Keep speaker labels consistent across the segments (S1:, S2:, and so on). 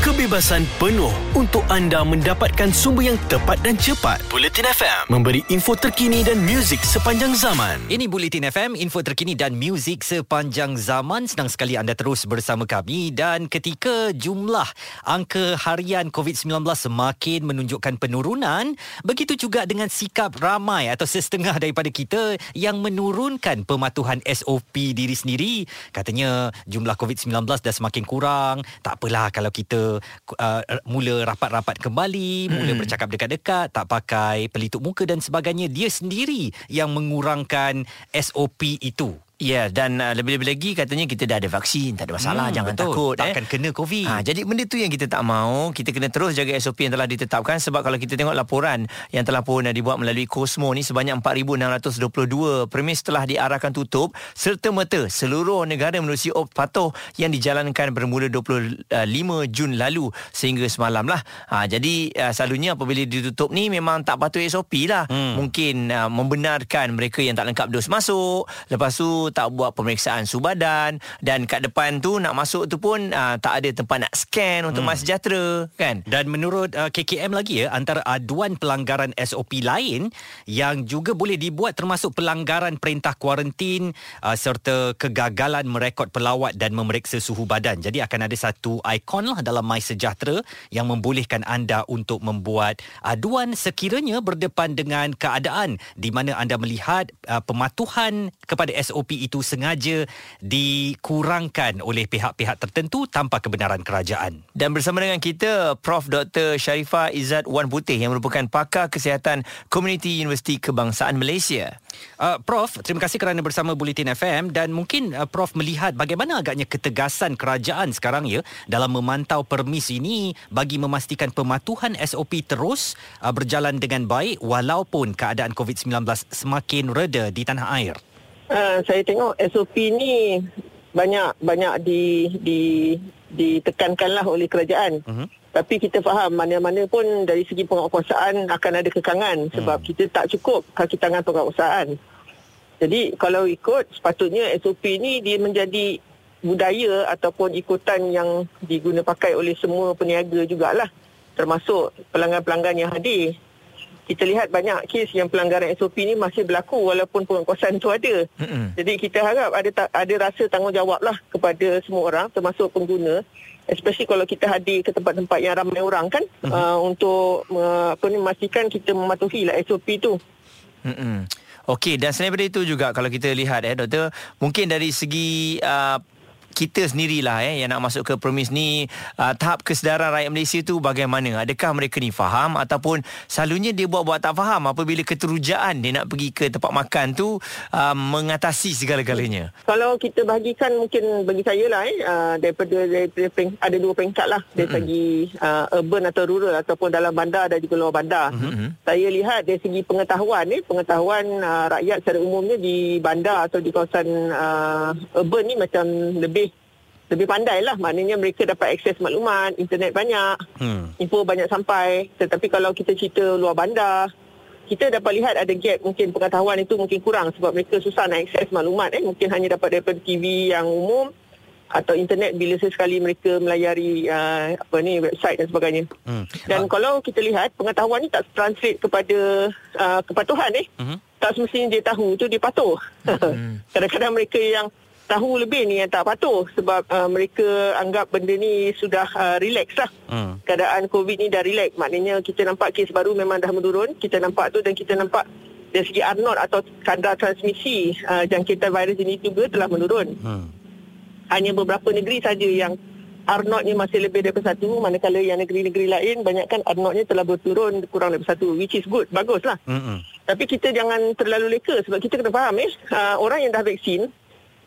S1: kebebasan penuh untuk anda mendapatkan sumber yang tepat dan cepat. Bulletin FM memberi info terkini dan muzik sepanjang zaman.
S2: Ini Bulletin FM, info terkini dan muzik sepanjang zaman. Senang sekali anda terus bersama kami dan ketika jumlah angka harian COVID-19 semakin menunjukkan penurunan, begitu juga dengan sikap ramai atau setengah daripada kita yang menurunkan pematuhan SOP diri sendiri. Katanya jumlah COVID-19 dah semakin kurang. Tak apalah kalau kita uh, mula rapat-rapat kembali, mula hmm. bercakap dekat-dekat, tak pakai pelitup muka dan sebagainya, dia sendiri yang mengurangkan SOP itu.
S3: Ya dan uh, lebih-lebih lagi katanya kita dah ada vaksin tak ada masalah hmm, jangan betul. takut
S2: takkan eh. kena covid.
S3: Ha jadi benda tu yang kita tak mau kita kena terus jaga SOP yang telah ditetapkan sebab kalau kita tengok laporan yang telah pun uh, dibuat melalui Cosmo ni sebanyak 4622 premis telah diarahkan tutup serta merta seluruh negara menerusi op patuh yang dijalankan bermula 25 Jun lalu sehingga semalam lah. Ha jadi uh, selalunya apabila ditutup ni memang tak patut SOP lah. Hmm. Mungkin uh, membenarkan mereka yang tak lengkap dos masuk lepas tu tak buat pemeriksaan suhu badan dan kat depan tu nak masuk tu pun uh, tak ada tempat nak scan untuk hmm. sejahtera kan
S2: dan menurut uh, KKM lagi ya antara aduan pelanggaran SOP lain yang juga boleh dibuat termasuk pelanggaran perintah kuarantin uh, serta kegagalan merekod pelawat dan memeriksa suhu badan jadi akan ada satu ikon lah dalam My Sejahtera yang membolehkan anda untuk membuat aduan sekiranya berdepan dengan keadaan di mana anda melihat uh, pematuhan kepada SOP itu sengaja dikurangkan oleh pihak-pihak tertentu tanpa kebenaran kerajaan.
S3: Dan bersama dengan kita Prof Dr Sharifah Izzat Wan Putih yang merupakan pakar kesihatan Komuniti Universiti Kebangsaan Malaysia.
S2: Uh, Prof, terima kasih kerana bersama Bulletin FM dan mungkin uh, Prof melihat bagaimana agaknya ketegasan kerajaan sekarang ya dalam memantau permis ini bagi memastikan pematuhan SOP terus uh, berjalan dengan baik walaupun keadaan COVID-19 semakin reda di tanah air.
S4: Uh, saya tengok SOP ni banyak banyak di di ditekankanlah oleh kerajaan. Uh-huh. Tapi kita faham mana-mana pun dari segi penguasaan akan ada kekangan sebab uh-huh. kita tak cukup kaki tangan penguasaan. Jadi kalau ikut sepatutnya SOP ni dia menjadi budaya ataupun ikutan yang diguna pakai oleh semua peniaga jugalah termasuk pelanggan-pelanggan yang hadir kita lihat banyak kes yang pelanggaran SOP ni masih berlaku walaupun penguasaan tu ada. Mm-hmm. Jadi kita harap ada ada rasa tanggungjawab lah kepada semua orang termasuk pengguna especially kalau kita hadir ke tempat-tempat yang ramai orang kan mm-hmm. uh, untuk uh, apa ni memastikan kita mematuhi lah SOP tu.
S3: Mm-hmm. Okey dan selain daripada itu juga kalau kita lihat eh doktor mungkin dari segi uh, kita sendirilah eh yang nak masuk ke promis ni uh, tahap kesedaran rakyat Malaysia tu bagaimana? Adakah mereka ni faham? Ataupun selalunya dia buat-buat tak faham apabila keterujaan dia nak pergi ke tempat makan tu uh, mengatasi segala-galanya?
S4: Kalau kita bahagikan mungkin bagi saya lah eh uh, daripada, daripada peng, ada dua peringkat lah. Dari mm-hmm. segi uh, urban atau rural ataupun dalam bandar dan juga luar bandar. Mm-hmm. saya lihat dari segi pengetahuan ni eh, pengetahuan uh, rakyat secara umumnya di bandar atau di kawasan uh, urban ni macam lebih lebih pandai lah maknanya mereka dapat akses maklumat internet banyak hmm. info banyak sampai tetapi kalau kita cerita luar bandar kita dapat lihat ada gap mungkin pengetahuan itu mungkin kurang sebab mereka susah nak akses maklumat eh mungkin hanya dapat daripada TV yang umum atau internet bila sesekali mereka melayari uh, apa ni website dan sebagainya. Hmm. Dan uh. kalau kita lihat pengetahuan ni tak translate kepada uh, kepatuhan eh. Uh-huh. Tak semestinya dia tahu tu dia patuh. Hmm. Kadang-kadang mereka yang tahu lebih ni yang tak patuh sebab uh, mereka anggap benda ni sudah uh, relax lah. Hmm. Keadaan COVID ni dah relax. Maknanya kita nampak kes baru memang dah menurun. Kita nampak tu dan kita nampak dari segi r atau kadar transmisi uh, jangkitan virus ini juga telah menurun. Hmm. Hanya beberapa negeri saja yang r ni masih lebih daripada satu manakala yang negeri-negeri lain banyakkan r nya telah berturun kurang daripada satu which is good, baguslah. Hmm. Tapi kita jangan terlalu leka sebab kita kena faham eh uh, orang yang dah vaksin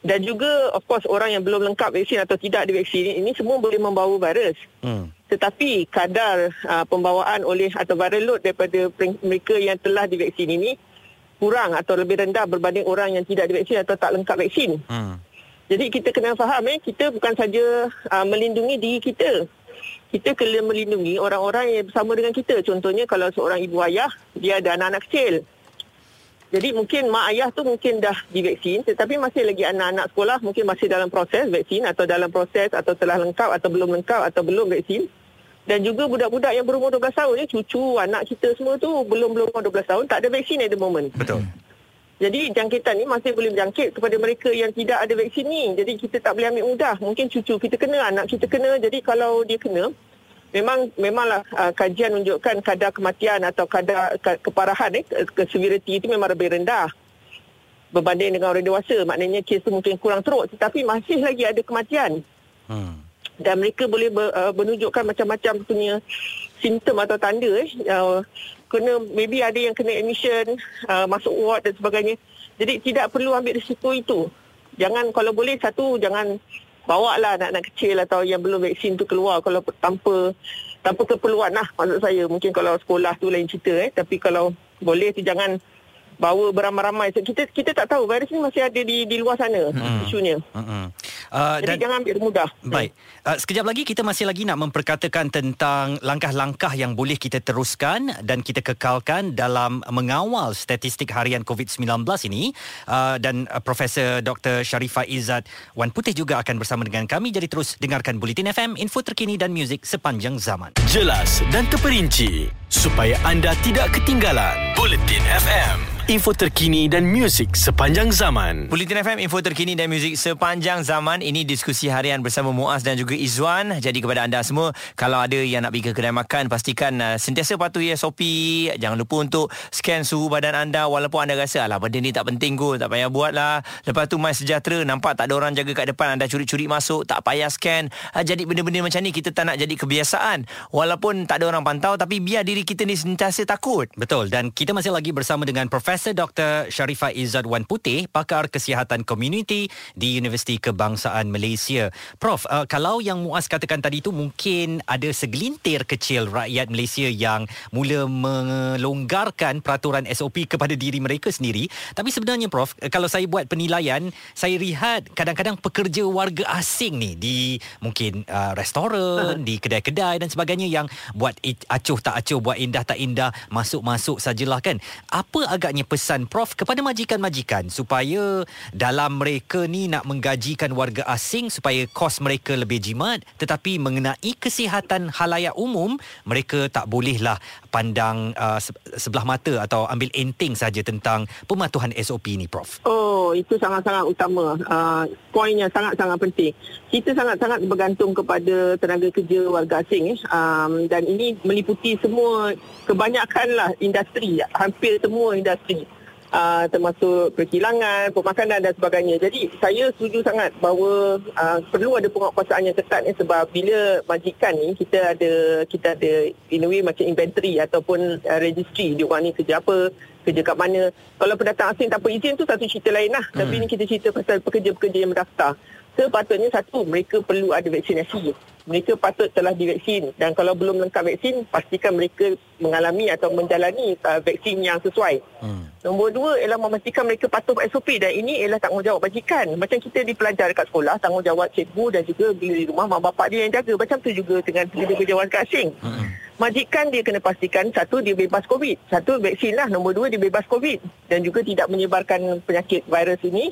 S4: dan juga of course orang yang belum lengkap vaksin atau tidak divaksin ini semua boleh membawa virus. Hmm. Tetapi kadar uh, pembawaan oleh atau viral load daripada mereka yang telah divaksin ini kurang atau lebih rendah berbanding orang yang tidak divaksin atau tak lengkap vaksin. Hmm. Jadi kita kena faham eh kita bukan saja uh, melindungi diri kita. Kita kena melindungi orang-orang yang bersama dengan kita. Contohnya kalau seorang ibu ayah dia ada anak-anak kecil. Jadi mungkin mak ayah tu mungkin dah divaksin tetapi masih lagi anak-anak sekolah mungkin masih dalam proses vaksin atau dalam proses atau telah lengkap atau belum lengkap atau belum vaksin. Dan juga budak-budak yang berumur 12 tahun ni, cucu, anak kita semua tu belum belum umur 12 tahun, tak ada vaksin at the moment.
S2: Betul.
S4: Jadi jangkitan ni masih boleh berjangkit kepada mereka yang tidak ada vaksin ni. Jadi kita tak boleh ambil mudah. Mungkin cucu kita kena, anak kita kena. Jadi kalau dia kena, memang memanglah uh, kajian menunjukkan kadar kematian atau kadar ke, keparahan eh, ke, severity itu memang lebih rendah berbanding dengan orang dewasa. Maknanya kes tu mungkin kurang teruk tetapi masih lagi ada kematian. Hmm dan mereka boleh ber, uh, menunjukkan macam-macam punya simptom atau tanda eh uh, kena maybe ada yang kena admission uh, masuk ward dan sebagainya jadi tidak perlu ambil risiko itu jangan kalau boleh satu jangan bawa lah anak-anak kecil atau yang belum vaksin tu keluar kalau tanpa tanpa keperluan lah maksud saya. Mungkin kalau sekolah tu lain cerita eh. Tapi kalau boleh tu jangan bawa beramai-ramai kita kita tak tahu virus ni masih ada di di luar sana hmm. isunya hmm. Uh, Jadi dan, jangan ambil mudah.
S2: Baik. Uh, sekejap lagi kita masih lagi nak memperkatakan tentang langkah-langkah yang boleh kita teruskan dan kita kekalkan dalam mengawal statistik harian COVID-19 ini. Uh, dan uh, Profesor Dr. Sharifah Izzat Wan Putih juga akan bersama dengan kami. Jadi terus dengarkan Bulletin FM, info terkini dan muzik sepanjang zaman.
S1: Jelas dan terperinci supaya anda tidak ketinggalan. Bulletin FM info terkini dan muzik sepanjang zaman.
S3: Bulletin FM, info terkini dan muzik sepanjang zaman. Ini diskusi harian bersama Muaz dan juga Izwan. Jadi kepada anda semua, kalau ada yang nak pergi ke kedai makan, pastikan uh, sentiasa patuhi SOP. Jangan lupa untuk scan suhu badan anda walaupun anda rasa, alah benda ni tak penting kot, tak payah buat lah. Lepas tu, My Sejahtera, nampak tak ada orang jaga kat depan, anda curi-curi masuk, tak payah scan. Uh, jadi benda-benda macam ni, kita tak nak jadi kebiasaan. Walaupun tak ada orang pantau, tapi biar diri kita ni sentiasa takut.
S2: Betul, dan kita masih lagi bersama dengan Profesor Profesor Dr. Sharifah Izzad Wan Putih, pakar kesihatan komuniti di Universiti Kebangsaan Malaysia. Prof, uh, kalau yang Muaz katakan tadi itu mungkin ada segelintir kecil rakyat Malaysia yang mula melonggarkan peraturan SOP kepada diri mereka sendiri. Tapi sebenarnya Prof, uh, kalau saya buat penilaian, saya lihat kadang-kadang pekerja warga asing ni di mungkin uh, restoran, di kedai-kedai dan sebagainya yang buat acuh tak acuh, buat indah tak indah, masuk-masuk sajalah kan. Apa agaknya sebenarnya pesan Prof kepada majikan-majikan supaya dalam mereka ni nak menggajikan warga asing supaya kos mereka lebih jimat. Tetapi mengenai kesihatan halayak umum mereka tak bolehlah pandang uh, sebelah mata atau ambil enteng saja tentang pematuhan SOP ni Prof.
S4: Oh, itu sangat-sangat utama. Uh, poinnya sangat-sangat penting. Kita sangat-sangat bergantung kepada tenaga kerja warga asing eh. um, dan ini meliputi semua kebanyakanlah industri, hampir semua industri uh, termasuk perkilangan, pemakanan dan sebagainya. Jadi saya setuju sangat bahawa uh, perlu ada penguatkuasaan yang ketat ni sebab bila majikan ni kita ada kita ada in a way macam inventory ataupun uh, registry dia orang ni kerja apa, kerja kat mana. Kalau pendatang asing tanpa izin tu satu cerita lain lah. Hmm. Tapi ni kita cerita pasal pekerja-pekerja yang mendaftar. Sepatutnya satu mereka perlu ada vaksinasi mereka patut telah divaksin dan kalau belum lengkap vaksin pastikan mereka mengalami atau menjalani uh, vaksin yang sesuai. Hmm. Nombor dua ialah memastikan mereka patuh SOP dan ini ialah tanggungjawab majikan. Macam kita dipelajar dekat sekolah, tanggungjawab cikgu dan juga bila di rumah mak bapak dia yang jaga. Macam tu juga dengan pekerja-pekerja warga asing. Hmm. Majikan dia kena pastikan satu dia bebas COVID. Satu vaksin lah. Nombor dua dia bebas COVID. Dan juga tidak menyebarkan penyakit virus ini.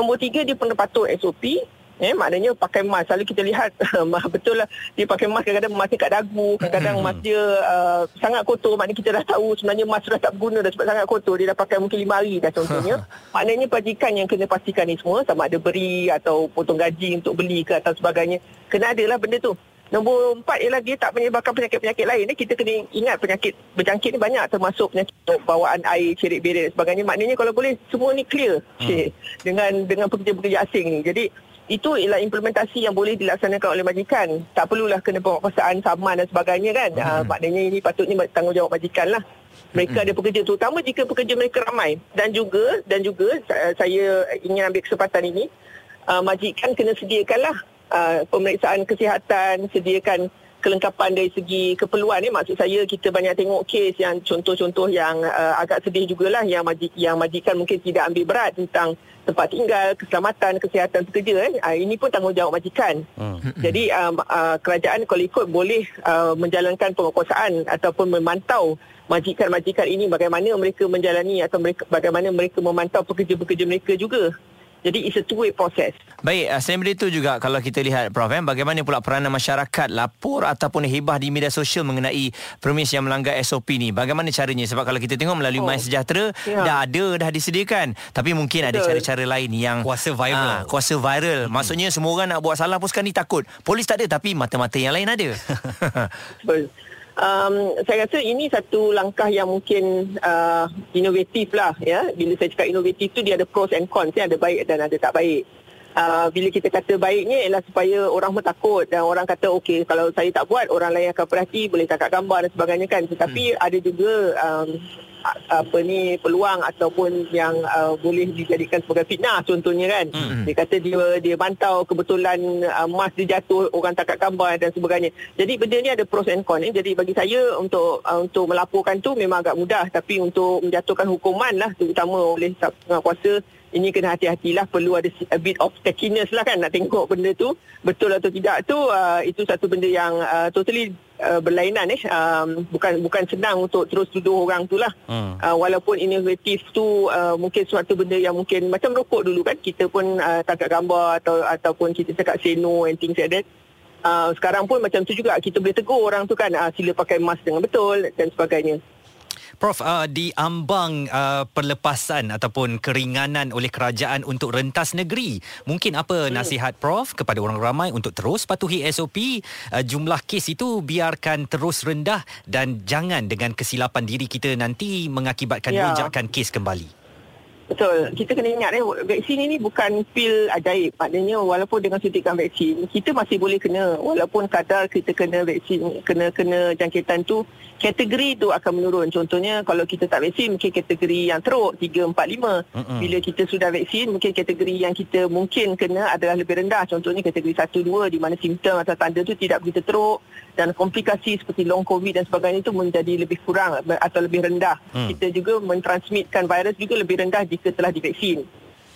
S4: Nombor tiga dia pun patuh SOP Eh, maknanya pakai mask. Selalu kita lihat betul lah dia pakai mask kadang-kadang mask kat dagu, kadang-kadang mask dia uh, sangat kotor. Maknanya kita dah tahu sebenarnya mask sudah tak berguna dah sebab sangat kotor. Dia dah pakai mungkin lima hari dah contohnya. maknanya pajikan yang kena pastikan ni semua sama ada beri atau potong gaji untuk beli ke atau sebagainya. Kena adalah benda tu. Nombor empat ialah dia tak menyebarkan penyakit-penyakit lain. Kita kena ingat penyakit berjangkit ni banyak termasuk penyakit bawaan air, cerit berit dan sebagainya. Maknanya kalau boleh semua ni clear hmm. dengan dengan pekerja-pekerja asing ni. Jadi itu ialah implementasi yang boleh dilaksanakan oleh majikan. Tak perlulah kena penguasaan saman dan sebagainya kan. Hmm. Uh, maknanya ini patutnya tanggungjawab majikan lah. Mereka hmm. ada pekerja terutama jika pekerja mereka ramai. Dan juga dan juga saya ingin ambil kesempatan ini. Uh, majikan kena sediakanlah uh, pemeriksaan kesihatan, sediakan kelengkapan dari segi keperluan ni maksud saya kita banyak tengok kes yang contoh-contoh yang uh, agak sedih jugalah yang majik yang majikan mungkin tidak ambil berat tentang tempat tinggal, keselamatan, kesihatan pekerja eh. Uh, ini pun tanggungjawab majikan. Hmm. Jadi um, uh, kerajaan kalau ikut boleh uh, menjalankan penguasaan ataupun memantau majikan-majikan ini bagaimana mereka menjalani atau mereka bagaimana mereka memantau pekerja-pekerja mereka juga. Jadi it's a two way process.
S3: Baik, uh, selain itu juga kalau kita lihat Prof, eh, bagaimana pula peranan masyarakat lapor ataupun hibah di media sosial mengenai premis yang melanggar SOP ni. Bagaimana caranya? Sebab kalau kita tengok melalui oh. My Sejahtera, ya. dah ada, dah disediakan. Tapi mungkin Betul. ada cara-cara lain yang...
S2: Kuasa viral.
S3: Uh, kuasa viral. Hmm. Maksudnya semua orang nak buat salah pun sekarang ni takut. Polis tak ada tapi mata-mata yang lain ada.
S4: Betul. Um, saya rasa ini satu langkah yang mungkin uh, inovatif lah ya. Bila saya cakap inovatif tu dia ada pros and cons ya. Ada baik dan ada tak baik uh, bila kita kata baiknya ialah supaya orang pun takut dan orang kata okey kalau saya tak buat orang lain akan perhati boleh tangkap gambar dan sebagainya kan tetapi hmm. ada juga um, apa ni peluang ataupun yang uh, boleh dijadikan sebagai fitnah contohnya kan hmm. dia kata dia dia bantau kebetulan uh, emas dia jatuh orang tangkap gambar dan sebagainya jadi benda ni ada pros and cons eh. jadi bagi saya untuk uh, untuk melaporkan tu memang agak mudah tapi untuk menjatuhkan hukuman lah terutama oleh kuasa ini kena hati-hatilah perlu ada a bit of stickiness lah kan nak tengok benda tu betul atau tidak tu uh, itu satu benda yang uh, totally uh, berlainan eh. Um, bukan bukan senang untuk terus tuduh orang tu lah. Hmm. uh, walaupun inovatif tu uh, mungkin suatu benda yang mungkin macam rokok dulu kan kita pun uh, tangkap gambar atau ataupun kita cakap say no and things like that. Uh, sekarang pun macam tu juga kita boleh tegur orang tu kan uh, sila pakai mask dengan betul dan sebagainya
S2: Prof, uh, di ambang uh, perlepasan ataupun keringanan oleh kerajaan untuk rentas negeri, mungkin apa hmm. nasihat Prof kepada orang ramai untuk terus patuhi SOP, uh, jumlah kes itu biarkan terus rendah dan jangan dengan kesilapan diri kita nanti mengakibatkan ya. lonjakan kes kembali.
S4: Betul. Kita kena ingat eh, vaksin ini bukan pil ajaib. Maknanya walaupun dengan suntikan vaksin, kita masih boleh kena. Walaupun kadar kita kena vaksin, kena kena jangkitan tu, kategori tu akan menurun. Contohnya kalau kita tak vaksin, mungkin kategori yang teruk, 3, 4, 5. Mm-mm. Bila kita sudah vaksin, mungkin kategori yang kita mungkin kena adalah lebih rendah. Contohnya kategori 1, 2, di mana simptom atau tanda tu tidak begitu teruk. Dan komplikasi seperti long covid dan sebagainya itu menjadi lebih kurang atau lebih rendah. Mm. Kita juga mentransmitkan virus juga lebih rendah jika telah divaksin.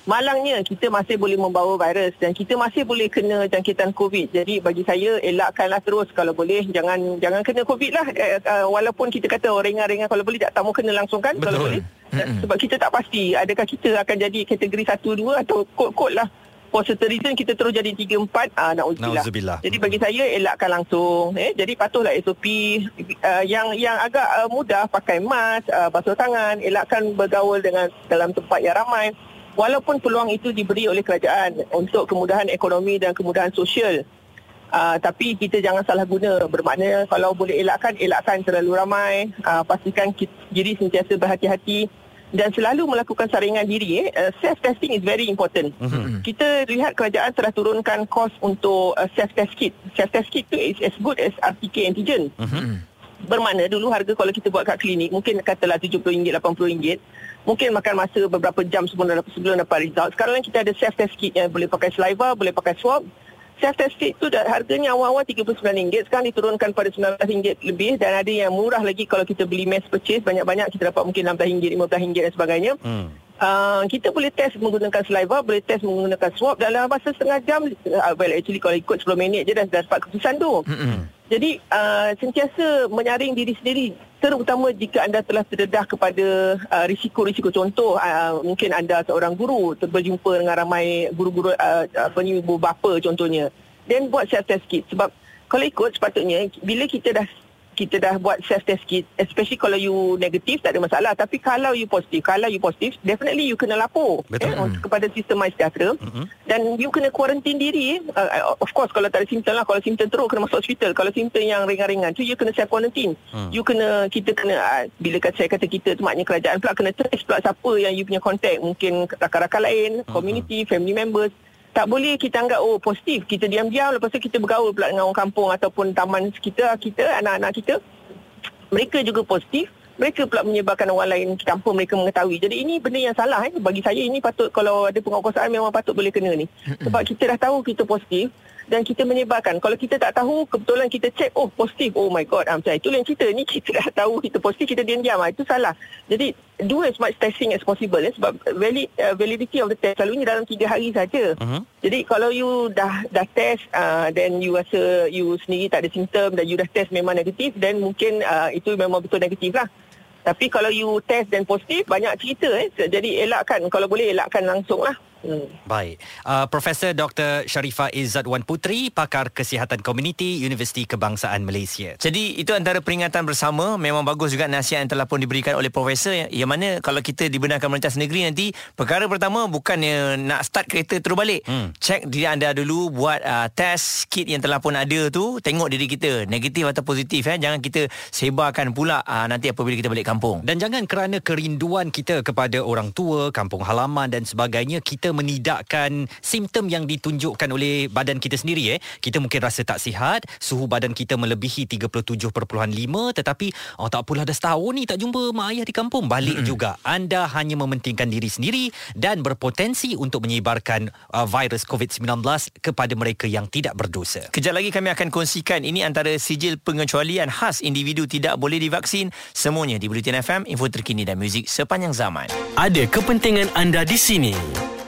S4: Malangnya kita masih boleh membawa virus dan kita masih boleh kena jangkitan COVID. Jadi bagi saya elakkanlah terus kalau boleh jangan jangan kena COVID lah. Uh, walaupun kita kata oh, ringan-ringan kalau boleh tak tamu kena langsung kan Betul. kalau boleh. Mm-hmm. Sebab kita tak pasti adakah kita akan jadi kategori 1 2 atau kod-kod lah. Certain reason kita terus jadi 3 4 ah nauzubillah. Jadi bagi saya elakkan langsung eh jadi patuhlah SOP uh, yang yang agak uh, mudah pakai mask, uh, basuh tangan, elakkan bergaul dengan dalam tempat yang ramai. Walaupun peluang itu diberi oleh kerajaan untuk kemudahan ekonomi dan kemudahan sosial. Uh, tapi kita jangan salah guna bermakna kalau boleh elakkan elakkan terlalu ramai uh, pastikan kita, diri sentiasa berhati-hati dan selalu melakukan saringan diri eh uh, self testing is very important. Mm-hmm. Kita lihat kerajaan telah turunkan kos untuk uh, self test kit. Self test kit tu is as good as RTK antigen. Mm-hmm. Bermakna dulu harga kalau kita buat kat klinik mungkin katalah RM70 RM80 mungkin makan masa beberapa jam sebelum sebelum dapat result. Sekarang kita ada self test kit yang boleh pakai saliva, boleh pakai swab self test kit tu dah harganya awal-awal RM39 sekarang diturunkan pada RM19 lebih dan ada yang murah lagi kalau kita beli mass purchase banyak-banyak kita dapat mungkin RM16 RM15 dan sebagainya hmm. Uh, kita boleh test menggunakan saliva, boleh test menggunakan swab dalam masa setengah jam. Uh, well, actually kalau ikut 10 minit je dah, dah dapat keputusan tu. Mm-hmm. Jadi, uh, sentiasa menyaring diri sendiri. Terutama jika anda telah terdedah kepada uh, risiko-risiko. Contoh, uh, mungkin anda seorang guru berjumpa dengan ramai guru-guru, uh, apa ni, ibu bapa contohnya. Dan buat self-test kit. Sebab kalau ikut sepatutnya, bila kita dah kita dah buat self test kit especially kalau you negatif tak ada masalah tapi kalau you positif kalau you positif definitely you kena lapor
S2: Betul. Eh,
S4: kepada sistem MySejahtera mm-hmm. dan you kena quarantine diri uh, of course kalau tak ada simptom lah kalau simptom teruk kena masuk hospital kalau simptom yang ringan-ringan tu you kena self quarantine mm. you kena kita kena uh, bila kata saya kata kita tu maknanya kerajaan pula kena trace pula siapa yang you punya contact mungkin rakan-rakan lain mm-hmm. community family members tak boleh kita anggap oh positif. Kita diam-diam lepas tu kita bergaul pula dengan orang kampung ataupun taman sekitar kita anak-anak kita. Mereka juga positif. Mereka pula menyebarkan orang lain kampung mereka mengetahui. Jadi ini benda yang salah eh. bagi saya ini patut kalau ada penguasaan memang patut boleh kena ni. Sebab kita dah tahu kita positif dan kita menyebarkan. Kalau kita tak tahu, kebetulan kita cek, oh positif, oh my god, macam itu yang cerita. Ni kita dah tahu kita positif, kita diam-diam. Ah, itu salah. Jadi, do as much testing as possible. Eh, sebab valid, uh, validity of the test selalunya dalam tiga hari saja. Uh-huh. Jadi, kalau you dah dah test, uh, then you rasa you sendiri tak ada simptom dan you dah test memang negatif, then mungkin uh, itu memang betul negatif lah. Tapi kalau you test dan positif, banyak cerita. Eh. Jadi, elakkan. Kalau boleh, elakkan langsung lah. Hmm.
S2: Baik. Uh, Profesor Dr. Sharifah Izzat Wan Putri, pakar kesihatan komuniti Universiti Kebangsaan Malaysia.
S3: Jadi itu antara peringatan bersama memang bagus juga nasihat yang telah pun diberikan oleh profesor yang, yang mana kalau kita dibenarkan melintas negeri nanti perkara pertama bukannya nak start kereta terus balik. Hmm. Cek diri anda dulu buat uh, test kit yang telah pun ada tu tengok diri kita negatif atau positif eh jangan kita sebarkan pula uh, nanti apabila kita balik kampung.
S2: Dan jangan kerana kerinduan kita kepada orang tua, kampung halaman dan sebagainya kita menidakkan simptom yang ditunjukkan oleh badan kita sendiri eh. Kita mungkin rasa tak sihat, suhu badan kita melebihi 37.5 tetapi oh tak apalah dah setahun ni tak jumpa mak ayah di kampung. Balik mm-hmm. juga. Anda hanya mementingkan diri sendiri dan berpotensi untuk menyebarkan uh, virus COVID-19 kepada mereka yang tidak berdosa.
S3: Kejap lagi kami akan kongsikan ini antara sijil pengecualian khas individu tidak boleh divaksin semuanya di Bulletin FM info terkini dan muzik sepanjang zaman.
S1: Ada kepentingan anda di sini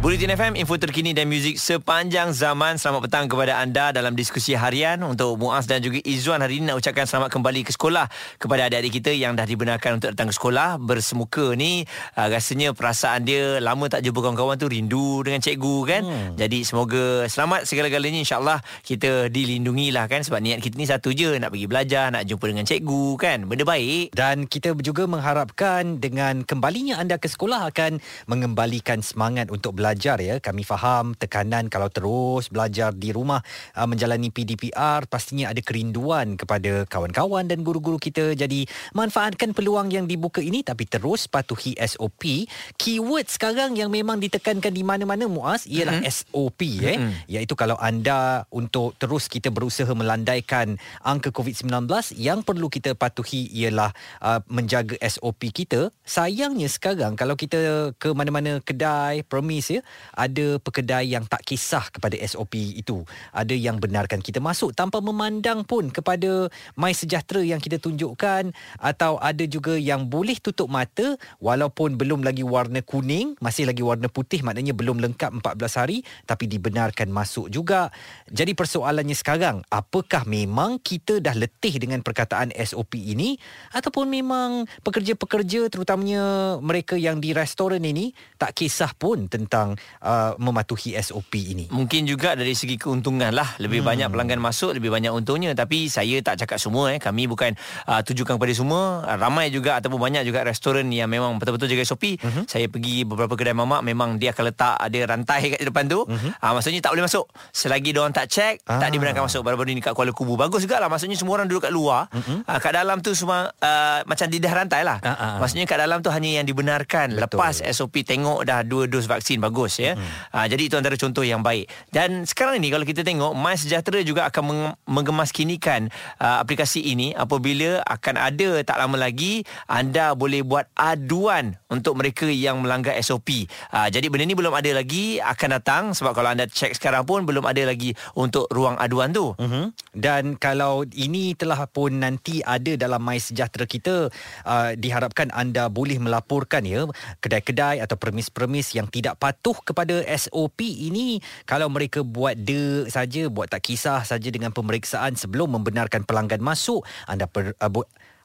S3: Bulletin FM, info terkini dan muzik sepanjang zaman. Selamat petang kepada anda dalam diskusi harian. Untuk Muaz dan juga Izzuan hari ini nak ucapkan selamat kembali ke sekolah kepada adik-adik kita yang dah dibenarkan untuk datang ke sekolah. Bersemuka ni, uh, rasanya perasaan dia lama tak jumpa kawan-kawan tu rindu dengan cikgu kan. Hmm. Jadi semoga selamat segala-galanya insyaAllah kita dilindungi lah kan. Sebab niat kita ni satu je, nak pergi belajar, nak jumpa dengan cikgu kan. Benda baik.
S2: Dan kita juga mengharapkan dengan kembalinya anda ke sekolah akan mengembalikan semangat untuk belajar ya. Kami faham tekanan kalau terus belajar di rumah uh, menjalani PDPR pastinya ada kerinduan kepada kawan-kawan dan guru-guru kita. Jadi manfaatkan peluang yang dibuka ini tapi terus patuhi SOP. Keyword sekarang yang memang ditekankan di mana-mana Muaz ialah mm-hmm. SOP eh. Mm-hmm. Iaitu kalau anda untuk terus kita berusaha melandaikan angka COVID-19 yang perlu kita patuhi ialah uh, menjaga SOP kita. Sayangnya sekarang kalau kita ke mana-mana kedai, premis ya, ada pekedai yang tak kisah kepada SOP itu. Ada yang benarkan kita masuk tanpa memandang pun kepada My Sejahtera yang kita tunjukkan atau ada juga yang boleh tutup mata walaupun belum lagi warna kuning, masih lagi warna putih maknanya belum lengkap 14 hari tapi dibenarkan masuk juga. Jadi persoalannya sekarang, apakah memang kita dah letih dengan perkataan SOP ini ataupun memang pekerja-pekerja terutamanya mereka yang di restoran ini tak kisah pun tentang uh, mematuhi SOP ini.
S3: Mungkin juga dari segi keuntungan lah Lebih hmm. banyak pelanggan masuk Lebih banyak untungnya Tapi saya tak cakap semua eh. Kami bukan uh, tujukan kepada semua uh, Ramai juga Ataupun banyak juga restoran Yang memang betul-betul jaga SOP uh-huh. Saya pergi beberapa kedai mamak Memang dia akan letak Ada rantai kat depan tu uh-huh. uh, Maksudnya tak boleh masuk Selagi diorang tak check ah. Tak dibenarkan masuk Baru-baru ni kat Kuala Kubu Bagus juga lah Maksudnya semua orang duduk kat luar uh-huh. uh, Kat dalam tu semua uh, Macam didah rantai lah uh-huh. Maksudnya kat dalam tu Hanya yang dibenarkan Betul. Lepas SOP Tengok dah dua dos vaksin Bagus ya uh-huh. uh, Jadi itu antara contoh yang baik. Dan sekarang ini kalau kita tengok My Sejahtera juga akan mengemaskinikan uh, aplikasi ini apabila akan ada tak lama lagi anda boleh buat aduan untuk mereka yang melanggar SOP. Uh, jadi benda ni belum ada lagi akan datang sebab kalau anda cek sekarang pun belum ada lagi untuk ruang aduan tu.
S2: Uh-huh. Dan kalau ini telah pun nanti ada dalam My Sejahtera kita uh, diharapkan anda boleh melaporkan ya kedai-kedai atau premis-premis yang tidak patuh kepada SOP ini kalau mereka buat de saja buat tak kisah saja dengan pemeriksaan sebelum membenarkan pelanggan masuk anda per, uh,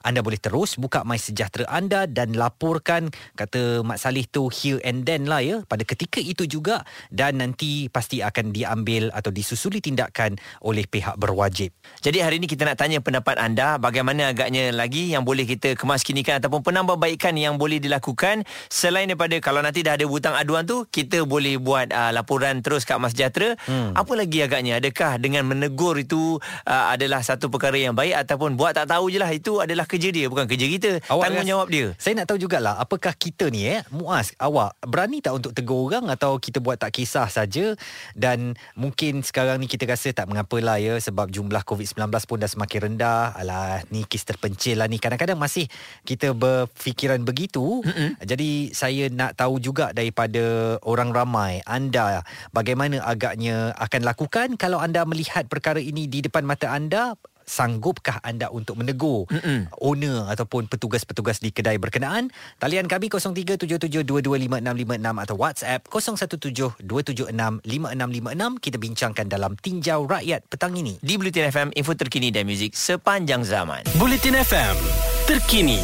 S2: anda boleh terus buka My Sejahtera anda dan laporkan kata Mak Salih tu here and then lah ya pada ketika itu juga dan nanti pasti akan diambil atau disusuli tindakan oleh pihak berwajib.
S3: Jadi hari ini kita nak tanya pendapat anda bagaimana agaknya lagi yang boleh kita kemaskinikan ataupun penambahbaikan yang boleh dilakukan selain daripada kalau nanti dah ada butang aduan tu kita boleh buat uh, laporan terus kat Mas Sejahtera. Hmm. Apa lagi agaknya adakah dengan menegur itu uh, adalah satu perkara yang baik ataupun buat tak tahu je lah itu adalah kerja dia bukan kerja kita. Awak tanggungjawab dia.
S2: Saya nak tahu jugalah apakah kita ni eh muas awak berani tak untuk tegur orang atau kita buat tak kisah saja? Dan mungkin sekarang ni kita rasa tak mengapalah ya sebab jumlah COVID-19 pun dah semakin rendah. Alah ni kes terpencil lah ni. Kadang-kadang masih kita berfikiran begitu. Mm-hmm. jadi saya nak tahu juga daripada orang ramai anda bagaimana agaknya akan lakukan kalau anda melihat perkara ini di depan mata anda sanggupkah anda untuk menegur Mm-mm. owner ataupun petugas-petugas di kedai berkenaan? Talian kami 0377225656 atau WhatsApp 0172765656 kita bincangkan dalam tinjau rakyat petang ini.
S3: Di Bulletin FM, info terkini dan muzik sepanjang zaman.
S1: Bulletin FM, terkini,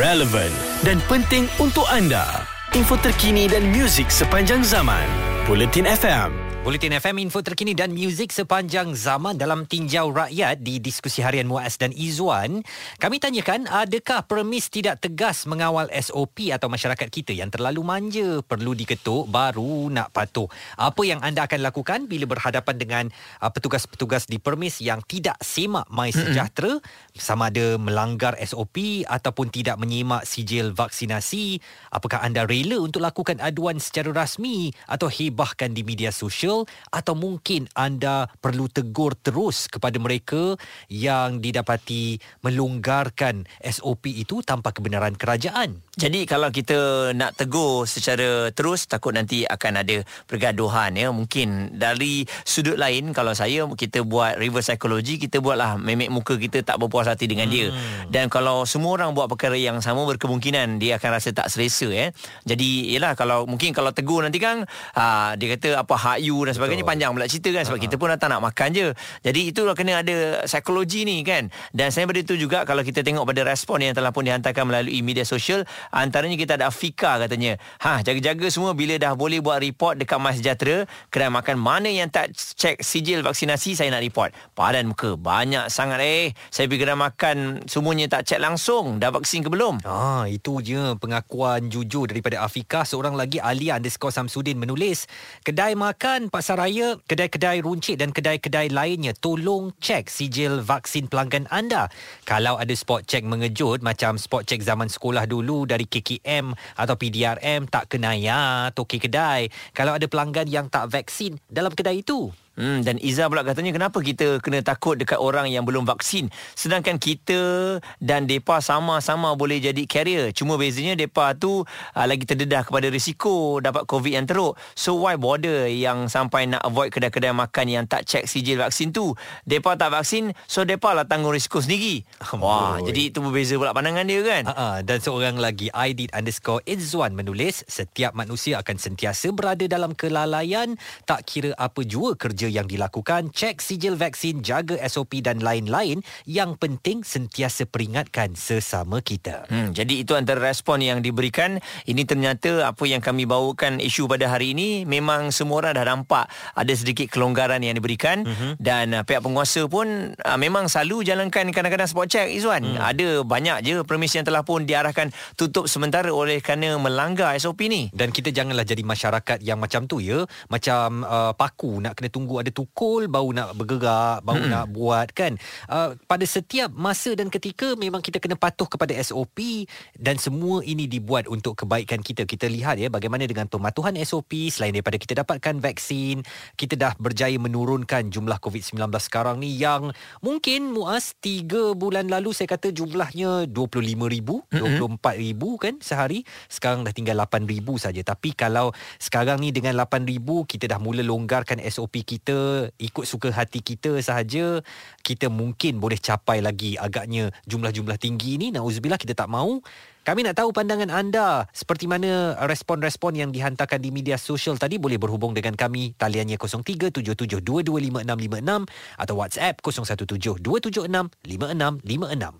S1: relevant dan penting untuk anda. Info terkini dan muzik sepanjang zaman. Bulletin FM.
S2: Bulletin FM info terkini dan muzik sepanjang zaman dalam tinjau rakyat di diskusi harian Muaz dan Izwan. Kami tanyakan adakah permis tidak tegas mengawal SOP atau masyarakat kita yang terlalu manja perlu diketuk baru nak patuh. Apa yang anda akan lakukan bila berhadapan dengan uh, petugas-petugas di permis yang tidak semak My Sejahtera sama ada melanggar SOP ataupun tidak menyimak sijil vaksinasi? Apakah anda rela untuk lakukan aduan secara rasmi atau hebahkan di media sosial? Official atau mungkin anda perlu tegur terus kepada mereka yang didapati melonggarkan SOP itu tanpa kebenaran kerajaan.
S3: Jadi kalau kita nak tegur secara terus takut nanti akan ada pergaduhan ya mungkin dari sudut lain kalau saya kita buat reverse psychology kita buatlah memek muka kita tak berpuas hati dengan hmm. dia dan kalau semua orang buat perkara yang sama berkemungkinan dia akan rasa tak selesa ya jadi yalah kalau mungkin kalau tegur nanti kan aa, dia kata apa hak you dan sebagainya Betul. panjang pula cerita kan sebab uh-huh. kita pun datang nak makan je. Jadi itulah kena ada psikologi ni kan. Dan saya pada itu juga kalau kita tengok pada respon yang telah pun dihantarkan melalui media sosial antaranya kita ada Afika katanya. Ha jaga-jaga semua bila dah boleh buat report dekat Mas Sejahtera kedai makan mana yang tak cek sijil vaksinasi saya nak report. Padan muka banyak sangat eh. Saya pergi kedai makan semuanya tak cek langsung dah vaksin ke belum.
S2: Ah itu je pengakuan jujur daripada Afika seorang lagi Ali underscore Samsudin menulis kedai makan pasar raya, kedai-kedai runcit dan kedai-kedai lainnya tolong cek sijil vaksin pelanggan anda. Kalau ada spot check mengejut macam spot check zaman sekolah dulu dari KKM atau PDRM tak kena ya toki kedai. Kalau ada pelanggan yang tak vaksin dalam kedai itu.
S3: Hmm, dan Iza pula katanya kenapa kita kena takut dekat orang yang belum vaksin? Sedangkan kita dan depa sama-sama boleh jadi carrier. Cuma bezanya depa tu uh, lagi terdedah kepada risiko dapat covid yang teruk. So why bother yang sampai nak avoid kedai-kedai makan yang tak check sijil vaksin tu? Depa tak vaksin so depa lah tanggung risiko sendiri. Wah Boy. jadi itu berbeza pula pandangan dia kan?
S2: Uh-uh. dan seorang lagi ID underscore Izzwan menulis setiap manusia akan sentiasa berada dalam kelalaian. Tak kira apa jua kerja kerja yang dilakukan, cek sijil vaksin, jaga SOP dan lain-lain. Yang penting sentiasa peringatkan sesama kita.
S3: Hmm, jadi itu antara respon yang diberikan. Ini ternyata apa yang kami bawakan isu pada hari ini memang semua orang dah nampak ada sedikit kelonggaran yang diberikan uh-huh. dan uh, pihak penguasa pun uh, memang selalu jalankan kadang-kadang spot check Izwan. Hmm. Ada banyak je premis yang telah pun diarahkan tutup sementara oleh kerana melanggar SOP ni.
S2: Dan kita janganlah jadi masyarakat yang macam tu ya, macam uh, paku nak kena tunggu tunggu ada tukul baru nak bergerak baru hmm. nak buat kan? Uh, pada setiap masa dan ketika memang kita kena patuh kepada SOP dan semua ini dibuat untuk kebaikan kita. Kita lihat ya bagaimana dengan pematuhan SOP selain daripada kita dapatkan vaksin kita dah berjaya menurunkan jumlah COVID-19 sekarang ni yang mungkin muas 3 bulan lalu saya kata jumlahnya 25,000 hmm. 24,000 kan sehari. Sekarang dah tinggal 8,000 saja. Tapi kalau sekarang ni dengan 8,000 kita dah mula longgarkan SOP kita kita ikut suka hati kita sahaja kita mungkin boleh capai lagi agaknya jumlah-jumlah tinggi ini. Nauzubillah kita tak mahu kami nak tahu pandangan anda. Seperti mana respon-respon yang dihantarkan di media sosial tadi boleh berhubung dengan kami. Taliannya 0377225656 atau WhatsApp 0172765656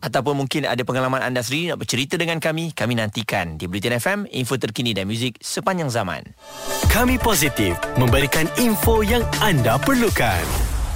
S3: ataupun mungkin ada pengalaman anda sendiri nak bercerita dengan kami kami nantikan di Bulletin FM info terkini dan muzik sepanjang zaman.
S1: Kami positif memberikan info yang anda perlukan.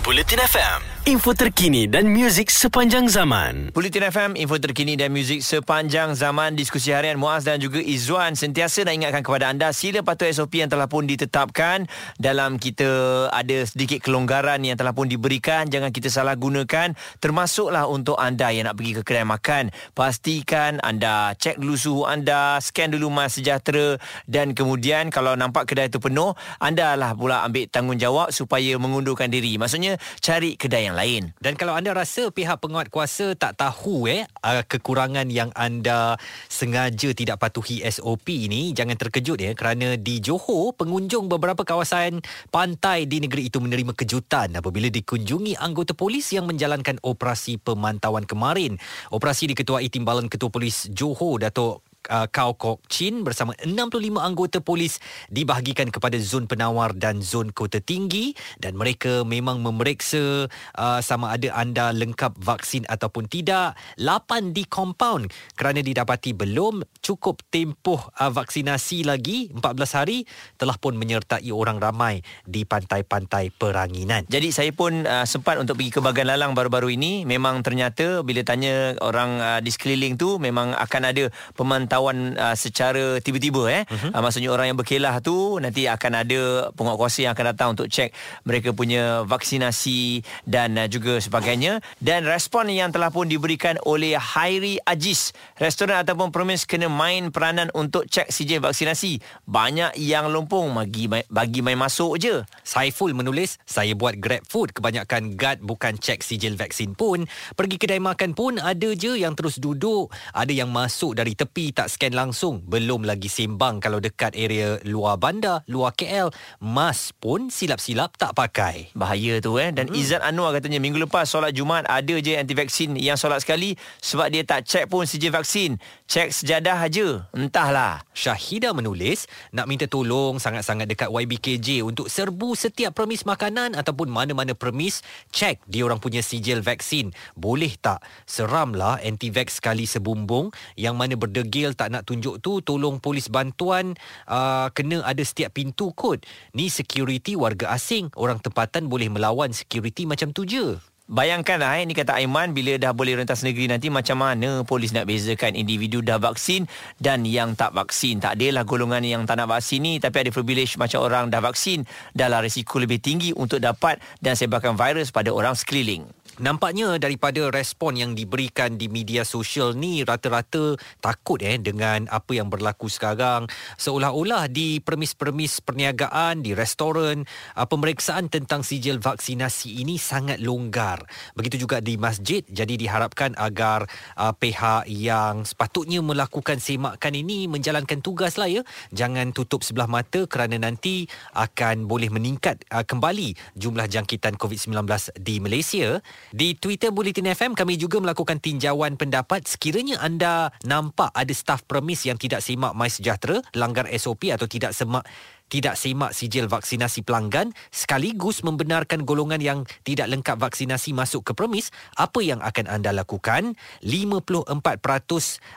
S1: Bulletin FM info terkini dan muzik sepanjang zaman.
S3: Bulletin FM, info terkini dan muzik sepanjang zaman. Diskusi harian Muaz dan juga Izzuan sentiasa nak ingatkan kepada anda sila patuh SOP yang telah pun ditetapkan dalam kita ada sedikit kelonggaran yang telah pun diberikan. Jangan kita salah gunakan termasuklah untuk anda yang nak pergi ke kedai makan. Pastikan anda cek dulu suhu anda, scan dulu mas sejahtera dan kemudian kalau nampak kedai itu penuh, anda lah pula ambil tanggungjawab supaya mengundurkan diri. Maksudnya cari kedai yang lain.
S2: Dan kalau anda rasa pihak penguat kuasa tak tahu eh uh, kekurangan yang anda sengaja tidak patuhi SOP ini, jangan terkejut ya kerana di Johor pengunjung beberapa kawasan pantai di negeri itu menerima kejutan apabila dikunjungi anggota polis yang menjalankan operasi pemantauan kemarin. Operasi diketuai Timbalan Ketua Polis Johor Datuk uh, Kau Kok Chin bersama 65 anggota polis dibahagikan kepada zon penawar dan zon kota tinggi. Dan mereka memang memeriksa uh, sama ada anda lengkap vaksin ataupun tidak 8 di compound. Kerana didapati belum cukup tempoh uh, vaksinasi lagi 14 hari telah pun menyertai orang ramai di pantai-pantai peranginan.
S3: Jadi saya pun uh, sempat untuk pergi ke Bagan Lalang baru-baru ini. Memang ternyata bila tanya orang uh, di sekeliling tu memang akan ada pemantauan uh, secara tiba-tiba eh uh-huh. uh, maksudnya orang yang berkelah tu nanti akan ada penguatkuasa yang akan datang untuk cek mereka punya vaksinasi dan uh, juga sebagainya dan respon yang telah pun diberikan oleh Hairi Ajis restoran ataupun permis kena main peranan untuk cek sijil vaksinasi banyak yang lompong bagi bagi main masuk je
S2: Saiful menulis, saya buat grab food. Kebanyakan guard bukan cek sijil vaksin pun. Pergi kedai makan pun ada je yang terus duduk. Ada yang masuk dari tepi tak scan langsung. Belum lagi sembang kalau dekat area luar bandar, luar KL. Mas pun silap-silap tak pakai.
S3: Bahaya tu eh Dan hmm. Izzat Anwar katanya Minggu lepas solat Jumaat Ada je anti-vaksin yang solat sekali Sebab dia tak cek pun sijil vaksin Cek sejadah aja Entahlah
S2: Syahida menulis nak minta tolong sangat-sangat dekat YBKJ untuk serbu setiap permis makanan ataupun mana-mana permis cek dia orang punya sijil vaksin. Boleh tak? Seramlah anti-vax sekali sebumbung yang mana berdegil tak nak tunjuk tu tolong polis bantuan uh, kena ada setiap pintu kot. Ni security warga asing. Orang tempatan boleh melawan security macam tu je.
S3: Bayangkanlah eh, ini kata Aiman bila dah boleh rentas negeri nanti macam mana polis nak bezakan individu dah vaksin dan yang tak vaksin. Tak adalah golongan yang tak nak vaksin ni tapi ada privilege macam orang dah vaksin adalah risiko lebih tinggi untuk dapat dan sebarkan virus pada orang sekeliling.
S2: Nampaknya daripada respon yang diberikan di media sosial ni rata-rata takut eh dengan apa yang berlaku sekarang seolah-olah di permis-permis perniagaan di restoran uh, pemeriksaan tentang sijil vaksinasi ini sangat longgar. Begitu juga di masjid jadi diharapkan agar uh, pihak yang sepatutnya melakukan semakan ini menjalankan tugas lah ya. Jangan tutup sebelah mata kerana nanti akan boleh meningkat uh, kembali jumlah jangkitan COVID-19 di Malaysia. Di Twitter Bulletin FM kami juga melakukan tinjauan pendapat. Sekiranya anda nampak ada staf permis yang tidak simak My Sejahtera, langgar SOP atau tidak semak tidak simak sijil vaksinasi pelanggan sekaligus membenarkan golongan yang tidak lengkap vaksinasi masuk ke premis, apa yang akan anda lakukan? 54%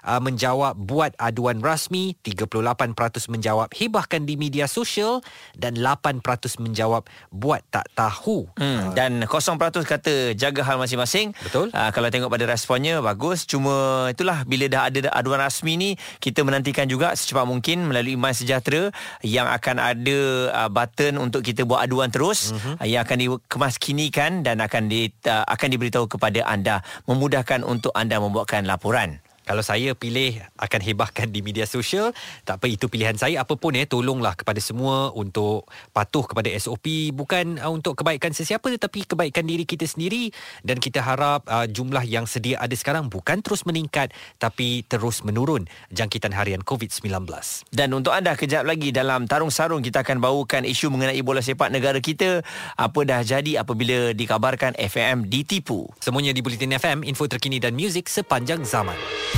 S2: uh, menjawab buat aduan rasmi, 38% menjawab hebahkan di media sosial dan 8% menjawab buat tak tahu.
S3: Hmm, dan 0% kata jaga hal masing-masing.
S2: Betul.
S3: Uh, kalau tengok pada responnya bagus, cuma itulah bila dah ada aduan rasmi ni kita menantikan juga secepat mungkin melalui My Sejahtera yang akan ada uh, button untuk kita buat aduan terus uh-huh. uh, yang akan dikemaskinikan dan akan di uh, akan diberitahu kepada anda memudahkan untuk anda membuatkan laporan.
S2: Kalau saya pilih akan hebahkan di media sosial, tak apa itu pilihan saya apapun eh tolonglah kepada semua untuk patuh kepada SOP bukan uh, untuk kebaikan sesiapa tetapi kebaikan diri kita sendiri dan kita harap uh, jumlah yang sedia ada sekarang bukan terus meningkat tapi terus menurun jangkitan harian COVID-19.
S3: Dan untuk anda kejap lagi dalam tarung sarung kita akan bawakan isu mengenai bola sepak negara kita apa dah jadi apabila dikabarkan FAM ditipu.
S2: Semuanya di Bulletin FM, info terkini dan muzik sepanjang zaman.